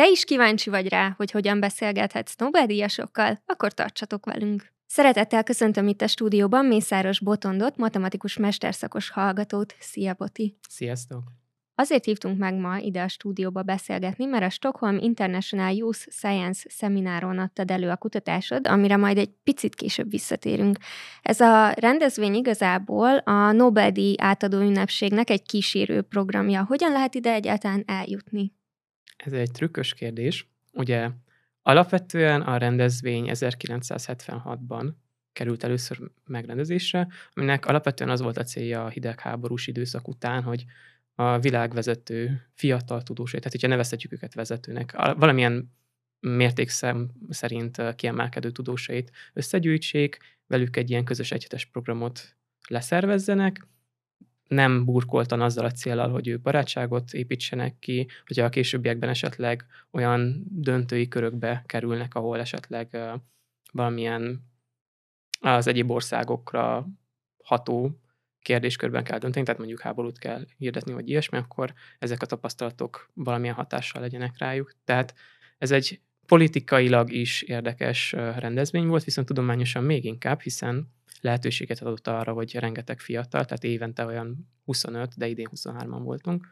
te is kíváncsi vagy rá, hogy hogyan beszélgethetsz Nobel-díjasokkal, akkor tartsatok velünk! Szeretettel köszöntöm itt a stúdióban Mészáros Botondot, matematikus mesterszakos hallgatót. Szia, Boti! Sziasztok! Azért hívtunk meg ma ide a stúdióba beszélgetni, mert a Stockholm International Youth Science szemináron adtad elő a kutatásod, amire majd egy picit később visszatérünk. Ez a rendezvény igazából a Nobel-díj átadó ünnepségnek egy kísérő programja. Hogyan lehet ide egyáltalán eljutni? Ez egy trükkös kérdés. Ugye alapvetően a rendezvény 1976-ban került először megrendezésre, aminek alapvetően az volt a célja a hidegháborús időszak után, hogy a világvezető fiatal tudósai, tehát hogyha nevezhetjük őket vezetőnek, valamilyen mértékszem szerint kiemelkedő tudósait összegyűjtsék, velük egy ilyen közös egyhetes programot leszervezzenek, nem burkoltan azzal a célral, hogy ők barátságot építsenek ki, hogyha a későbbiekben esetleg olyan döntői körökbe kerülnek, ahol esetleg valamilyen az egyéb országokra ható kérdéskörben kell dönteni, tehát mondjuk háborút kell hirdetni, vagy ilyesmi, akkor ezek a tapasztalatok valamilyen hatással legyenek rájuk. Tehát ez egy politikailag is érdekes rendezvény volt, viszont tudományosan még inkább, hiszen lehetőséget adott arra, hogy rengeteg fiatal, tehát évente olyan 25, de idén 23-an voltunk,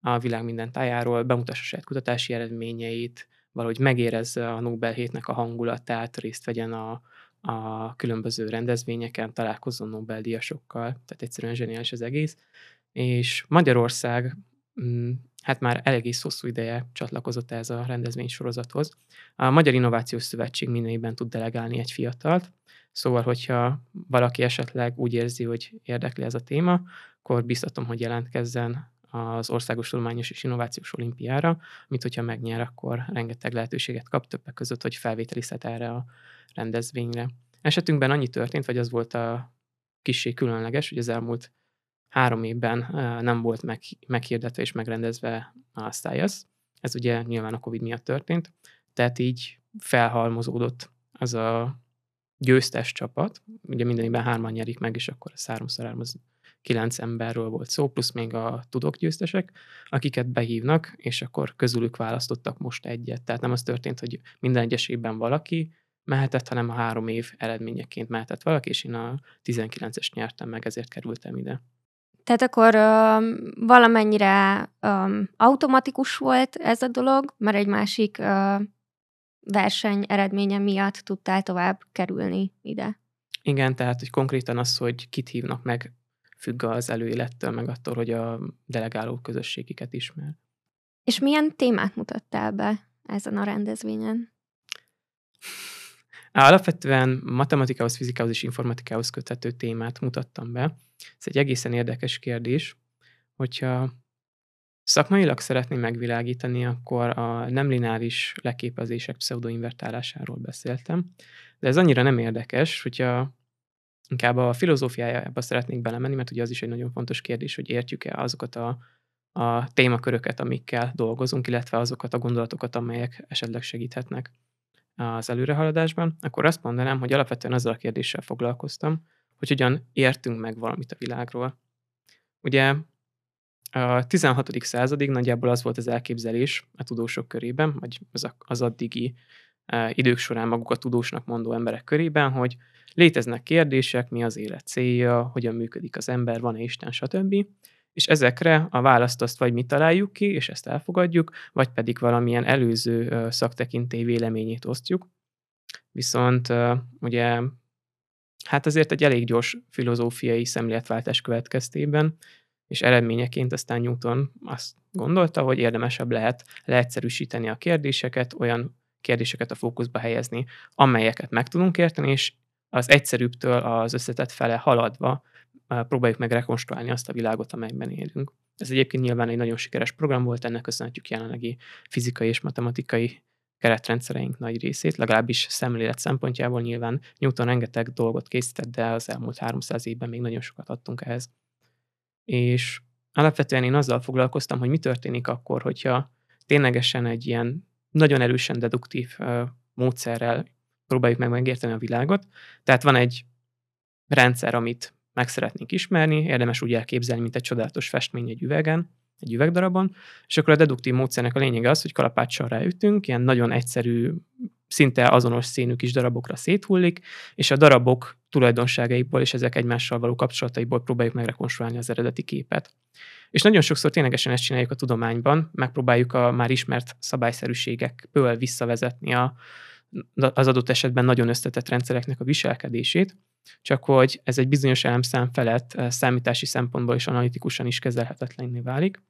a világ minden tájáról bemutassa saját kutatási eredményeit, valahogy megérezze a Nobel hétnek a hangulatát, részt vegyen a, a különböző rendezvényeken, találkozzon Nobel-díjasokkal, tehát egyszerűen zseniális az egész. És Magyarország mm, hát már elég hosszú ideje csatlakozott ez a rendezvény sorozathoz. A Magyar Innovációs Szövetség minden évben tud delegálni egy fiatalt, szóval, hogyha valaki esetleg úgy érzi, hogy érdekli ez a téma, akkor biztatom, hogy jelentkezzen az Országos Tudományos és Innovációs Olimpiára, amit hogyha megnyer, akkor rengeteg lehetőséget kap, többek között, hogy felvételizhet erre a rendezvényre. Esetünkben annyi történt, vagy az volt a kissé különleges, hogy az elmúlt három évben nem volt meg, meghirdetve és megrendezve a STIAS. Ez ugye nyilván a Covid miatt történt, tehát így felhalmozódott az a győztes csapat, ugye minden évben hárman nyerik meg, és akkor a háromszor az kilenc emberről volt szó, plusz még a tudok győztesek, akiket behívnak, és akkor közülük választottak most egyet. Tehát nem az történt, hogy minden egyes évben valaki mehetett, hanem a három év eredményeként mehetett valaki, és én a 19-es nyertem meg, ezért kerültem ide. Tehát akkor ö, valamennyire ö, automatikus volt ez a dolog, mert egy másik ö, verseny eredménye miatt tudtál tovább kerülni ide. Igen, tehát hogy konkrétan az, hogy kit hívnak meg, függ az előélettől, meg attól, hogy a delegáló közösségiket ismer. És milyen témát mutattál be ezen a rendezvényen? Alapvetően matematikához, fizikához és informatikához köthető témát mutattam be. Ez egy egészen érdekes kérdés, hogyha szakmailag szeretném megvilágítani, akkor a nem lineáris leképezések pseudoinvertálásáról beszéltem, de ez annyira nem érdekes, hogyha inkább a filozófiájába szeretnék belemenni, mert ugye az is egy nagyon fontos kérdés, hogy értjük-e azokat a, a témaköröket, amikkel dolgozunk, illetve azokat a gondolatokat, amelyek esetleg segíthetnek az előrehaladásban, akkor azt mondanám, hogy alapvetően azzal a kérdéssel foglalkoztam, hogy hogyan értünk meg valamit a világról. Ugye a 16. századig nagyjából az volt az elképzelés a tudósok körében, vagy az, az addigi idők során magukat tudósnak mondó emberek körében, hogy léteznek kérdések, mi az élet célja, hogyan működik az ember, van-e Isten, stb. És ezekre a választ azt vagy mi találjuk ki, és ezt elfogadjuk, vagy pedig valamilyen előző szaktekintély véleményét osztjuk. Viszont ugye hát azért egy elég gyors filozófiai szemléletváltás következtében, és eredményeként aztán Newton azt gondolta, hogy érdemesebb lehet leegyszerűsíteni a kérdéseket, olyan kérdéseket a fókuszba helyezni, amelyeket meg tudunk érteni, és az egyszerűbbtől az összetett fele haladva próbáljuk meg rekonstruálni azt a világot, amelyben élünk. Ez egyébként nyilván egy nagyon sikeres program volt, ennek köszönhetjük jelenlegi fizikai és matematikai keretrendszereink nagy részét, legalábbis szemlélet szempontjából nyilván Newton rengeteg dolgot készített, de az elmúlt 300 évben még nagyon sokat adtunk ehhez. És alapvetően én azzal foglalkoztam, hogy mi történik akkor, hogyha ténylegesen egy ilyen nagyon erősen deduktív módszerrel próbáljuk meg megérteni a világot. Tehát van egy rendszer, amit meg szeretnénk ismerni, érdemes úgy elképzelni, mint egy csodálatos festmény egy üvegen. egy üvegdarabon, és akkor a deduktív módszernek a lényege az, hogy kalapáccsal ráütünk, ilyen nagyon egyszerű, szinte azonos színű kis darabokra széthullik, és a darabok tulajdonságaiból és ezek egymással való kapcsolataiból próbáljuk megrekonstruálni az eredeti képet. És nagyon sokszor ténylegesen ezt csináljuk a tudományban, megpróbáljuk a már ismert szabályszerűségekből visszavezetni a, az adott esetben nagyon összetett rendszereknek a viselkedését, csak hogy ez egy bizonyos elemszám felett eh, számítási szempontból és analitikusan is kezelhetetlenné válik,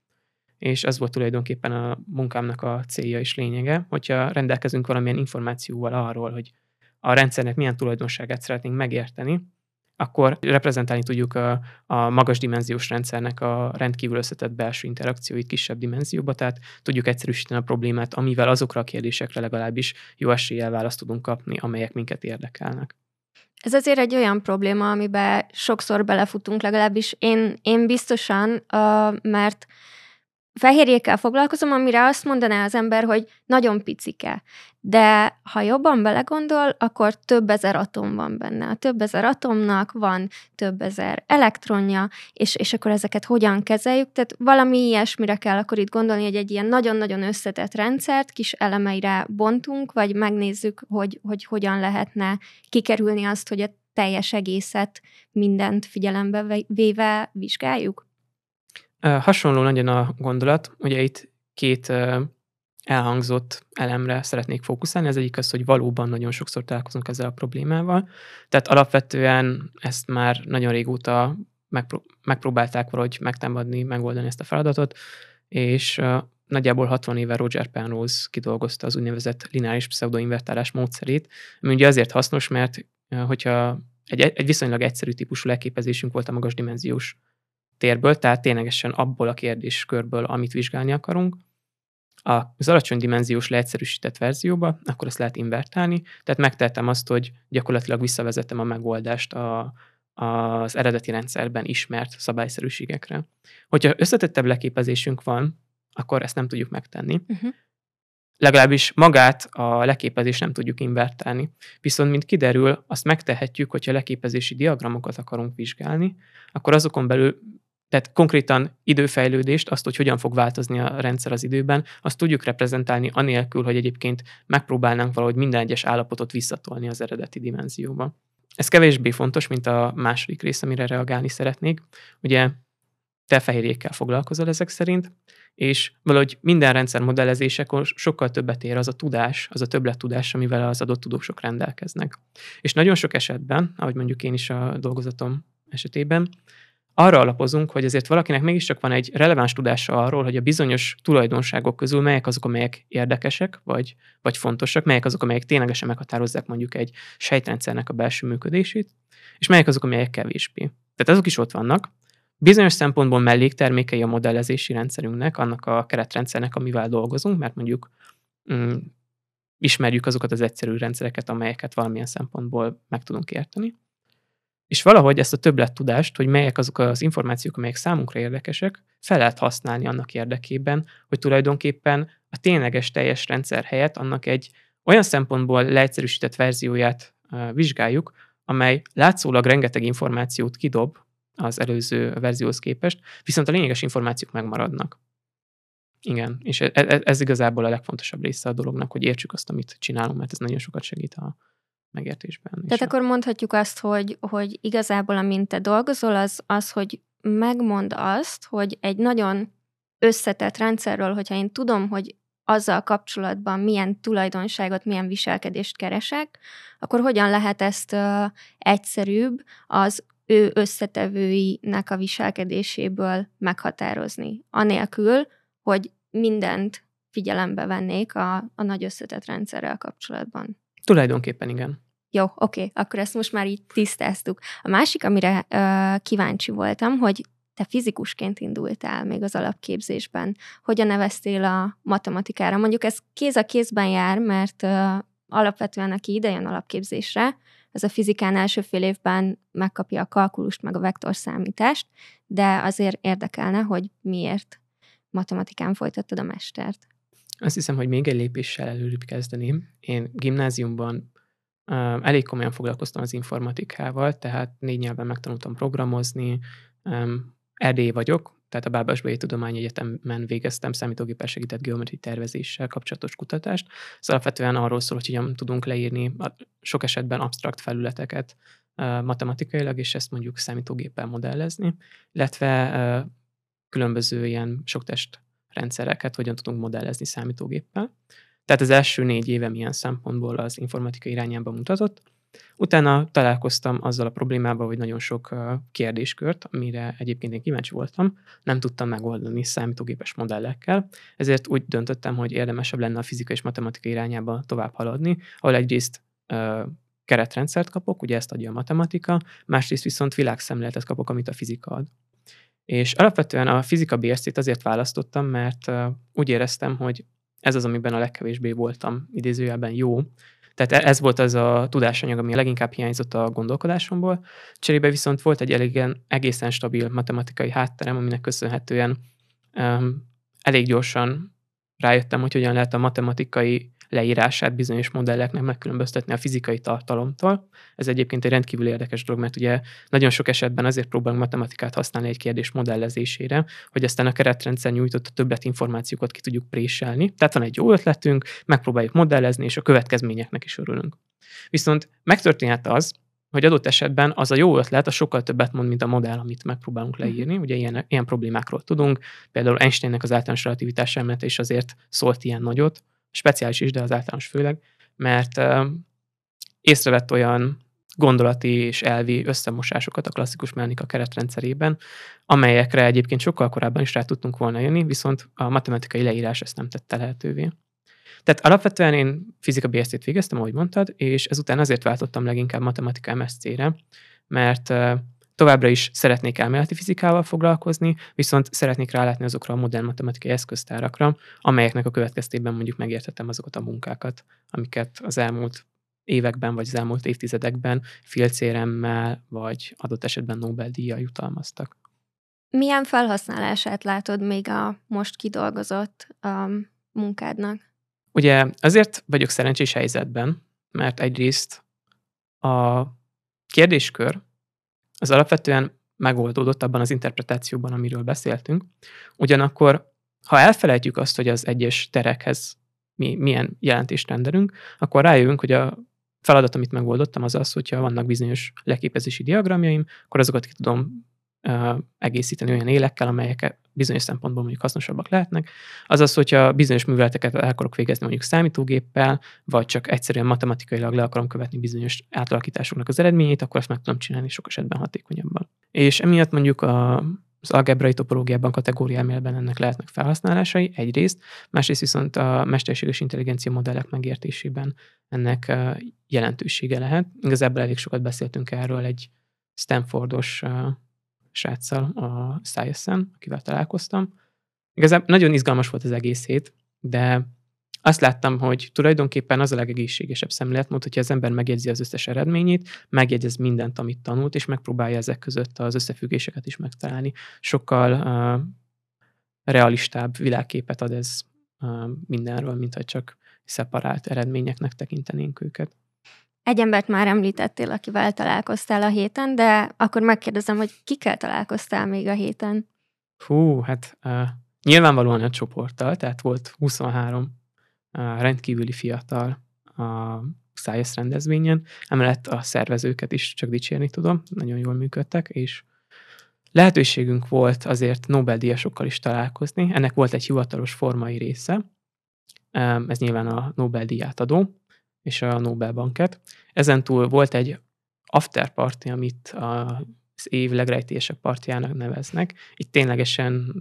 és ez volt tulajdonképpen a munkámnak a célja és lényege, hogyha rendelkezünk valamilyen információval arról, hogy a rendszernek milyen tulajdonságát szeretnénk megérteni, akkor reprezentálni tudjuk a, a magas dimenziós rendszernek a rendkívül összetett belső interakcióit kisebb dimenzióba, tehát tudjuk egyszerűsíteni a problémát, amivel azokra a kérdésekre legalábbis jó eséllyel választ tudunk kapni, amelyek minket érdekelnek. Ez azért egy olyan probléma, amiben sokszor belefutunk, legalábbis én, én biztosan, mert fehérjékkel foglalkozom, amire azt mondaná az ember, hogy nagyon picike. De ha jobban belegondol, akkor több ezer atom van benne. A több ezer atomnak van több ezer elektronja, és, és akkor ezeket hogyan kezeljük. Tehát valami ilyesmire kell akkor itt gondolni, hogy egy ilyen nagyon-nagyon összetett rendszert kis elemeire bontunk, vagy megnézzük, hogy, hogy hogyan lehetne kikerülni azt, hogy a teljes egészet mindent figyelembe véve vizsgáljuk. Hasonló nagyon a gondolat, ugye itt két elhangzott elemre szeretnék fókuszálni. Ez egyik az, hogy valóban nagyon sokszor találkozunk ezzel a problémával. Tehát alapvetően ezt már nagyon régóta megpró- megpróbálták valahogy megtámadni, megoldani ezt a feladatot, és nagyjából 60 éve Roger Penrose kidolgozta az úgynevezett lineáris pseudoinvertálás módszerét, ami ugye azért hasznos, mert hogyha egy, egy viszonylag egyszerű típusú leképezésünk volt a magas dimenziós térből, tehát ténylegesen abból a kérdéskörből, amit vizsgálni akarunk, az alacsony dimenziós leegyszerűsített verzióba, akkor ezt lehet invertálni, tehát megtehetem azt, hogy gyakorlatilag visszavezetem a megoldást a, az eredeti rendszerben ismert szabályszerűségekre. Hogyha összetettebb leképezésünk van, akkor ezt nem tudjuk megtenni. Uh-huh. Legalábbis magát a leképezést nem tudjuk invertálni. Viszont, mint kiderül, azt megtehetjük, hogyha leképezési diagramokat akarunk vizsgálni, akkor azokon belül tehát konkrétan időfejlődést, azt, hogy hogyan fog változni a rendszer az időben, azt tudjuk reprezentálni anélkül, hogy egyébként megpróbálnánk valahogy minden egyes állapotot visszatolni az eredeti dimenzióba. Ez kevésbé fontos, mint a második rész, amire reagálni szeretnék. Ugye te fehérjékkel foglalkozol ezek szerint, és valahogy minden rendszer modellezésekor sokkal többet ér az a tudás, az a többlet tudás, amivel az adott tudósok rendelkeznek. És nagyon sok esetben, ahogy mondjuk én is a dolgozatom esetében, arra alapozunk, hogy azért valakinek mégiscsak van egy releváns tudása arról, hogy a bizonyos tulajdonságok közül melyek azok, amelyek érdekesek, vagy, vagy fontosak, melyek azok, amelyek ténylegesen meghatározzák mondjuk egy sejtrendszernek a belső működését, és melyek azok, amelyek kevésbé. Tehát azok is ott vannak. Bizonyos szempontból melléktermékei a modellezési rendszerünknek, annak a keretrendszernek, amivel dolgozunk, mert mondjuk mm, ismerjük azokat az egyszerű rendszereket, amelyeket valamilyen szempontból meg tudunk érteni. És valahogy ezt a többlettudást, hogy melyek azok az információk, amelyek számunkra érdekesek, fel lehet használni annak érdekében, hogy tulajdonképpen a tényleges teljes rendszer helyett annak egy olyan szempontból leegyszerűsített verzióját vizsgáljuk, amely látszólag rengeteg információt kidob az előző verzióhoz képest, viszont a lényeges információk megmaradnak. Igen, és ez, e, ez igazából a legfontosabb része a dolognak, hogy értsük azt, amit csinálunk, mert ez nagyon sokat segít a, megértésben. Tehát akkor mondhatjuk azt, hogy, hogy igazából amint te dolgozol, az, az, hogy megmond azt, hogy egy nagyon összetett rendszerről, hogyha én tudom, hogy azzal kapcsolatban milyen tulajdonságot, milyen viselkedést keresek, akkor hogyan lehet ezt uh, egyszerűbb az ő összetevőinek a viselkedéséből meghatározni, anélkül, hogy mindent figyelembe vennék a, a nagy összetett rendszerrel kapcsolatban. Tulajdonképpen igen. Jó, oké, akkor ezt most már így tisztáztuk. A másik, amire uh, kíváncsi voltam, hogy te fizikusként indultál még az alapképzésben. Hogyan neveztél a matematikára? Mondjuk ez kéz a kézben jár, mert uh, alapvetően aki idejön alapképzésre, ez a fizikán első fél évben megkapja a kalkulust, meg a vektorszámítást, de azért érdekelne, hogy miért matematikán folytattad a mestert. Azt hiszem, hogy még egy lépéssel előrébb kezdeném. Én gimnáziumban uh, elég komolyan foglalkoztam az informatikával, tehát négy nyelven megtanultam programozni, um, Erdély vagyok, tehát a Bábasbai Tudományegyetemen végeztem számítógépes segített geometri tervezéssel kapcsolatos kutatást. Ez alapvetően arról szól, hogy hogyan tudunk leírni sok esetben absztrakt felületeket matematikailag, és ezt mondjuk számítógéppel modellezni, illetve különböző ilyen soktest rendszereket hogyan tudunk modellezni számítógéppel. Tehát az első négy évem ilyen szempontból az informatika irányába mutatott. Utána találkoztam azzal a problémával, hogy nagyon sok kérdéskört, amire egyébként én kíváncsi voltam, nem tudtam megoldani számítógépes modellekkel, ezért úgy döntöttem, hogy érdemesebb lenne a fizika és matematika irányába tovább haladni, ahol egyrészt keretrendszert kapok, ugye ezt adja a matematika, másrészt viszont világszemléletet kapok, amit a fizika ad. És alapvetően a fizika BSC-t azért választottam, mert úgy éreztem, hogy ez az, amiben a legkevésbé voltam idézőjelben jó. Tehát e, ez volt az a tudásanyag, ami a leginkább hiányzott a gondolkodásomból. Cserébe viszont volt egy elégen, egészen stabil matematikai hátterem, aminek köszönhetően um, elég gyorsan rájöttem, hogy hogyan lehet a matematikai leírását bizonyos modelleknek megkülönböztetni a fizikai tartalomtól. Ez egyébként egy rendkívül érdekes dolog, mert ugye nagyon sok esetben azért próbálunk matematikát használni egy kérdés modellezésére, hogy aztán a keretrendszer nyújtott a többlet információkat ki tudjuk préselni. Tehát van egy jó ötletünk, megpróbáljuk modellezni, és a következményeknek is örülünk. Viszont megtörténhet az, hogy adott esetben az a jó ötlet, a sokkal többet mond, mint a modell, amit megpróbálunk mhm. leírni. Ugye ilyen, ilyen problémákról tudunk, például Einsteinnek az általános relativitás elmélete is azért szólt ilyen nagyot, speciális is, de az általános főleg, mert észrevett olyan gondolati és elvi összemosásokat a klasszikus mechanika keretrendszerében, amelyekre egyébként sokkal korábban is rá tudtunk volna jönni, viszont a matematikai leírás ezt nem tette lehetővé. Tehát alapvetően én fizika BSC-t végeztem, ahogy mondtad, és ezután azért váltottam leginkább matematika MSC-re, mert Továbbra is szeretnék elméleti fizikával foglalkozni, viszont szeretnék rálátni azokra a modern matematikai eszköztárakra, amelyeknek a következtében mondjuk megértettem azokat a munkákat, amiket az elmúlt években vagy az elmúlt évtizedekben filcéremmel vagy adott esetben Nobel-díjjal jutalmaztak. Milyen felhasználását látod még a most kidolgozott um, munkádnak? Ugye azért vagyok szerencsés helyzetben, mert egyrészt a kérdéskör, az alapvetően megoldódott abban az interpretációban, amiről beszéltünk. Ugyanakkor, ha elfelejtjük azt, hogy az egyes terekhez mi milyen jelentést rendelünk, akkor rájövünk, hogy a feladat, amit megoldottam, az az, hogyha vannak bizonyos leképezési diagramjaim, akkor azokat ki tudom egészíteni olyan élekkel, amelyek bizonyos szempontból mondjuk hasznosabbak lehetnek. Azaz, hogyha bizonyos műveleteket el akarok végezni mondjuk számítógéppel, vagy csak egyszerűen matematikailag le akarom követni bizonyos átalakításoknak az eredményét, akkor ezt meg tudom csinálni sok esetben hatékonyabban. És emiatt mondjuk a, az algebrai topológiában, kategóriámélben ennek lehetnek felhasználásai egyrészt, másrészt viszont a mesterséges intelligencia modellek megértésében ennek jelentősége lehet. Igazából elég sokat beszéltünk erről egy Stanfordos sráccal a Science-en, akivel találkoztam. Igazából nagyon izgalmas volt az egész hét, de azt láttam, hogy tulajdonképpen az a legegészségesebb szemléletmód, hogyha az ember megjegyzi az összes eredményét, megjegyez mindent, amit tanult, és megpróbálja ezek között az összefüggéseket is megtalálni. Sokkal uh, realistább világképet ad ez uh, mindenről, mint hogy csak szeparált eredményeknek tekintenénk őket. Egy embert már említettél, akivel találkoztál a héten, de akkor megkérdezem, hogy kikkel találkoztál még a héten? Hú, hát uh, nyilvánvalóan a csoporttal, tehát volt 23 uh, rendkívüli fiatal a Science rendezvényen, emellett a szervezőket is csak dicsérni tudom, nagyon jól működtek, és lehetőségünk volt azért Nobel-díjasokkal is találkozni, ennek volt egy hivatalos formai része, ez nyilván a Nobel-díját adó, és a Nobel banket. Ezen túl volt egy after party, amit az év legrejtések partjának neveznek. Itt ténylegesen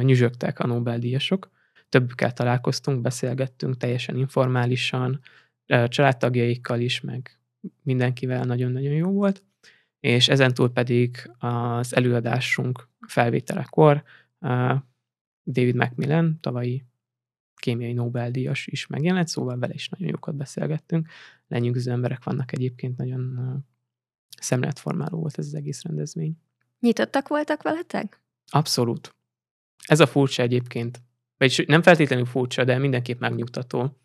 nyüzsögtek a Nobel-díjasok. Többükkel találkoztunk, beszélgettünk teljesen informálisan, családtagjaikkal is, meg mindenkivel nagyon-nagyon jó volt. És ezen túl pedig az előadásunk felvételekor David Macmillan, tavalyi kémiai Nobel-díjas is megjelent, szóval vele is nagyon jókat beszélgettünk. Lenyűgöző emberek vannak egyébként, nagyon szemléletformáló volt ez az egész rendezvény. Nyitottak voltak veletek? Abszolút. Ez a furcsa egyébként, vagyis nem feltétlenül furcsa, de mindenképp megnyugtató.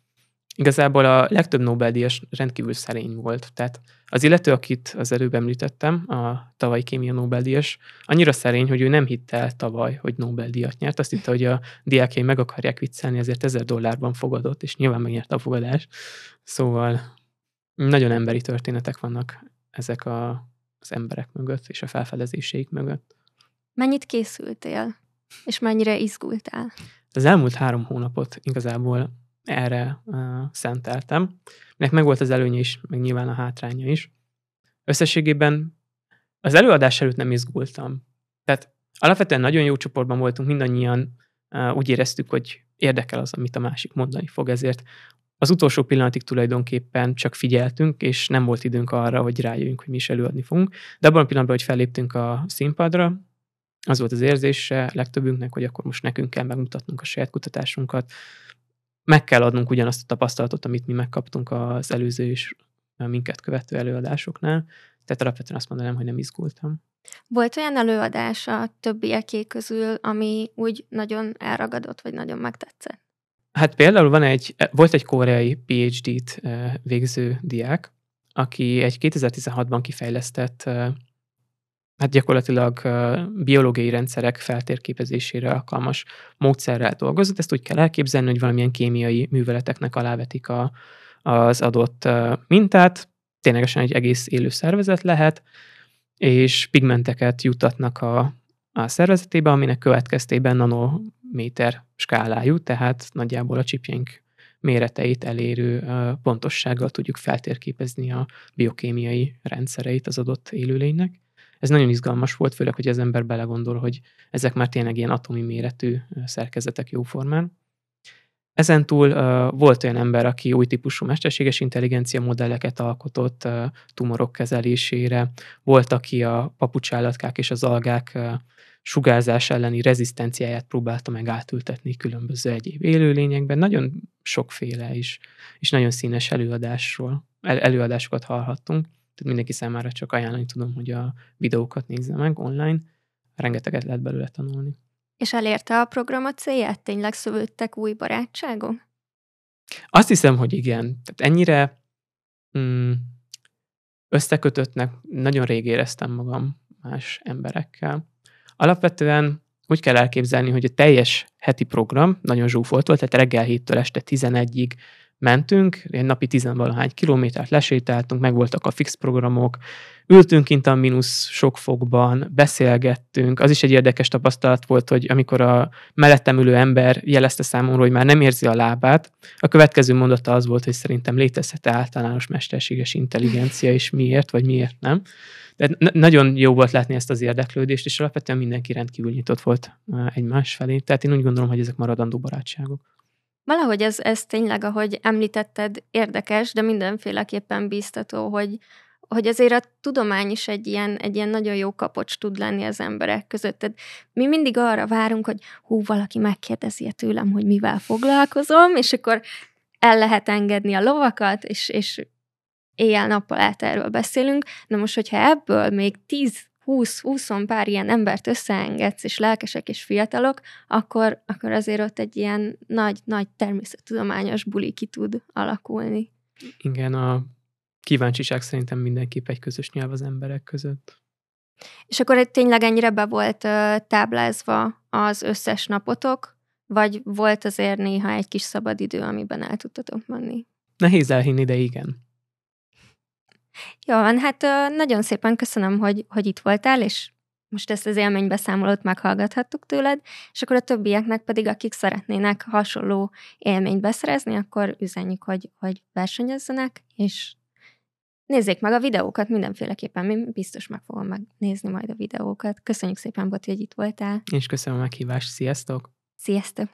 Igazából a legtöbb Nobel-díjas rendkívül szerény volt. Tehát az illető, akit az előbb említettem, a tavalyi kémia Nobel-díjas, annyira szerény, hogy ő nem hitte el tavaly, hogy Nobel-díjat nyert. Azt hitte, hogy a diákjai meg akarják viccelni, ezért ezer dollárban fogadott, és nyilván megnyerte a fogadás. Szóval nagyon emberi történetek vannak ezek a, az emberek mögött, és a felfedezéseik mögött. Mennyit készültél? És mennyire izgultál? Az elmúlt három hónapot igazából erre uh, szenteltem. Nek meg volt az előnye is, meg nyilván a hátránya is. Összességében az előadás előtt nem izgultam. Tehát alapvetően nagyon jó csoportban voltunk, mindannyian uh, úgy éreztük, hogy érdekel az, amit a másik mondani fog, ezért az utolsó pillanatig tulajdonképpen csak figyeltünk, és nem volt időnk arra, hogy rájöjjünk, hogy mi is előadni fogunk. De abban a pillanatban, hogy felléptünk a színpadra, az volt az érzése legtöbbünknek, hogy akkor most nekünk kell megmutatnunk a saját kutatásunkat, meg kell adnunk ugyanazt a tapasztalatot, amit mi megkaptunk az előző és minket követő előadásoknál. Tehát alapvetően azt mondanám, hogy nem izgultam. Volt olyan előadás a többieké közül, ami úgy nagyon elragadott, vagy nagyon megtetszett? Hát például van egy, volt egy koreai PhD-t végző diák, aki egy 2016-ban kifejlesztett hát gyakorlatilag biológiai rendszerek feltérképezésére alkalmas módszerrel dolgozott. Ezt úgy kell elképzelni, hogy valamilyen kémiai műveleteknek alávetik a, az adott mintát, ténylegesen egy egész élő szervezet lehet, és pigmenteket jutatnak a, a szervezetébe, aminek következtében nanométer skálájú, tehát nagyjából a csipjeink méreteit elérő pontossággal tudjuk feltérképezni a biokémiai rendszereit az adott élőlénynek. Ez nagyon izgalmas volt, főleg, hogy az ember belegondol, hogy ezek már tényleg ilyen atomi méretű szerkezetek jóformán. Ezen túl uh, volt olyan ember, aki új típusú mesterséges intelligencia modelleket alkotott uh, tumorok kezelésére, volt, aki a papucsállatkák és az algák uh, sugárzás elleni rezisztenciáját próbálta meg átültetni különböző egyéb élőlényekben. Nagyon sokféle is, és nagyon színes előadásról, el, előadásokat hallhattunk. Tehát mindenki számára csak ajánlani tudom, hogy a videókat nézze meg online, rengeteget lehet belőle tanulni. És elérte a program a célját? Tényleg szövődtek új barátságok? Azt hiszem, hogy igen. Tehát ennyire mm, összekötöttnek nagyon rég éreztem magam más emberekkel. Alapvetően úgy kell elképzelni, hogy a teljes heti program nagyon zsúfolt volt, tehát reggel 7-től este 11-ig mentünk, egy napi tizenvalahány kilométert lesétáltunk, meg voltak a fix programok, ültünk kint a mínusz sok fokban, beszélgettünk. Az is egy érdekes tapasztalat volt, hogy amikor a mellettem ülő ember jelezte számomra, hogy már nem érzi a lábát, a következő mondata az volt, hogy szerintem létezhet általános mesterséges intelligencia, és miért, vagy miért nem. De nagyon jó volt látni ezt az érdeklődést, és alapvetően mindenki rendkívül nyitott volt egymás felé. Tehát én úgy gondolom, hogy ezek maradandó barátságok. Valahogy ez, ez tényleg, ahogy említetted, érdekes, de mindenféleképpen bíztató, hogy, hogy azért a tudomány is egy ilyen, egy ilyen nagyon jó kapocs tud lenni az emberek között. Tehát mi mindig arra várunk, hogy hú, valaki megkérdezi tőlem, hogy mivel foglalkozom, és akkor el lehet engedni a lovakat, és, és éjjel-nappal át erről beszélünk. Na most, hogyha ebből még tíz 20-20 pár ilyen embert összeengedsz, és lelkesek és fiatalok, akkor, akkor azért ott egy ilyen nagy-nagy természettudományos buli ki tud alakulni. Igen, a kíváncsiság szerintem mindenképp egy közös nyelv az emberek között. És akkor tényleg ennyire be volt táblázva az összes napotok, vagy volt azért néha egy kis szabadidő, amiben el tudtatok menni? Nehéz elhinni, de igen. Jó van, hát nagyon szépen köszönöm, hogy, hogy itt voltál, és most ezt az élménybeszámolót meghallgathattuk tőled, és akkor a többieknek pedig, akik szeretnének hasonló élményt beszerezni, akkor üzenjük, hogy, hogy versenyezzenek, és nézzék meg a videókat mindenféleképpen, én biztos meg fogom megnézni majd a videókat. Köszönjük szépen, Boti, hogy itt voltál. És köszönöm a meghívást, sziasztok! Sziasztok!